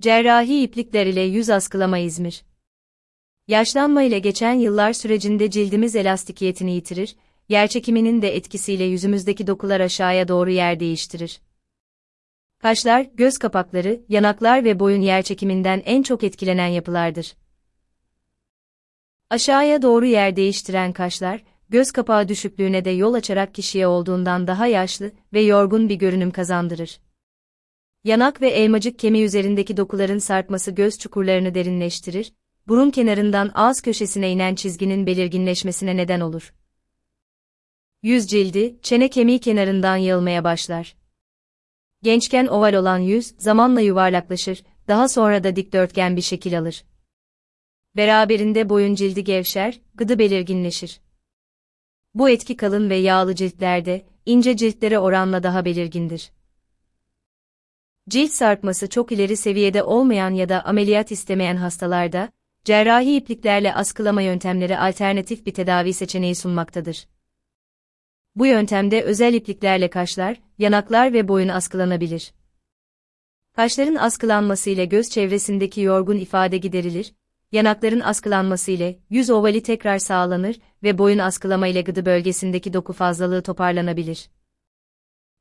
Cerrahi iplikler ile yüz askılama İzmir. Yaşlanma ile geçen yıllar sürecinde cildimiz elastikiyetini yitirir, yerçekiminin de etkisiyle yüzümüzdeki dokular aşağıya doğru yer değiştirir. Kaşlar, göz kapakları, yanaklar ve boyun yerçekiminden en çok etkilenen yapılardır. Aşağıya doğru yer değiştiren kaşlar, göz kapağı düşüklüğüne de yol açarak kişiye olduğundan daha yaşlı ve yorgun bir görünüm kazandırır. Yanak ve elmacık kemiği üzerindeki dokuların sarkması göz çukurlarını derinleştirir, burun kenarından ağız köşesine inen çizginin belirginleşmesine neden olur. Yüz cildi, çene kemiği kenarından yığılmaya başlar. Gençken oval olan yüz, zamanla yuvarlaklaşır, daha sonra da dikdörtgen bir şekil alır. Beraberinde boyun cildi gevşer, gıdı belirginleşir. Bu etki kalın ve yağlı ciltlerde, ince ciltlere oranla daha belirgindir. Cilt sarkması çok ileri seviyede olmayan ya da ameliyat istemeyen hastalarda, cerrahi ipliklerle askılama yöntemleri alternatif bir tedavi seçeneği sunmaktadır. Bu yöntemde özel ipliklerle kaşlar, yanaklar ve boyun askılanabilir. Kaşların askılanması ile göz çevresindeki yorgun ifade giderilir, yanakların askılanması ile yüz ovali tekrar sağlanır ve boyun askılama ile gıdı bölgesindeki doku fazlalığı toparlanabilir.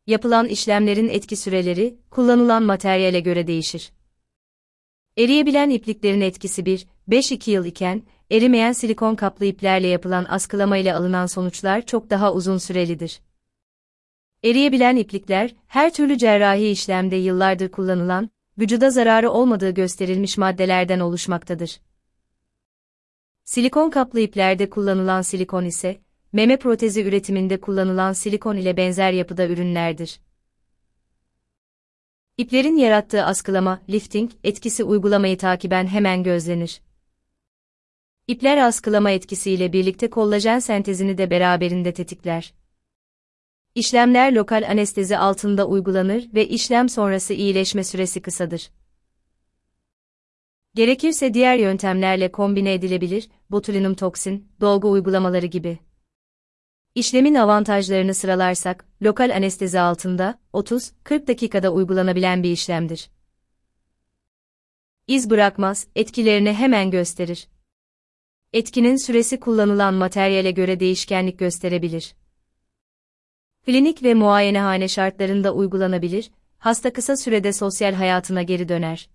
Yapılan işlemlerin etki süreleri, kullanılan materyale göre değişir. Eriyebilen ipliklerin etkisi 1-5-2 yıl iken, erimeyen silikon kaplı iplerle yapılan askılama ile alınan sonuçlar çok daha uzun sürelidir. Eriyebilen iplikler, her türlü cerrahi işlemde yıllardır kullanılan, vücuda zararı olmadığı gösterilmiş maddelerden oluşmaktadır. Silikon kaplı iplerde kullanılan silikon ise, meme protezi üretiminde kullanılan silikon ile benzer yapıda ürünlerdir. İplerin yarattığı askılama, lifting, etkisi uygulamayı takiben hemen gözlenir. İpler askılama etkisiyle birlikte kollajen sentezini de beraberinde tetikler. İşlemler lokal anestezi altında uygulanır ve işlem sonrası iyileşme süresi kısadır. Gerekirse diğer yöntemlerle kombine edilebilir, botulinum toksin, dolgu uygulamaları gibi. İşlemin avantajlarını sıralarsak, lokal anestezi altında 30-40 dakikada uygulanabilen bir işlemdir. İz bırakmaz, etkilerini hemen gösterir. Etkinin süresi kullanılan materyale göre değişkenlik gösterebilir. Klinik ve muayenehane şartlarında uygulanabilir, hasta kısa sürede sosyal hayatına geri döner.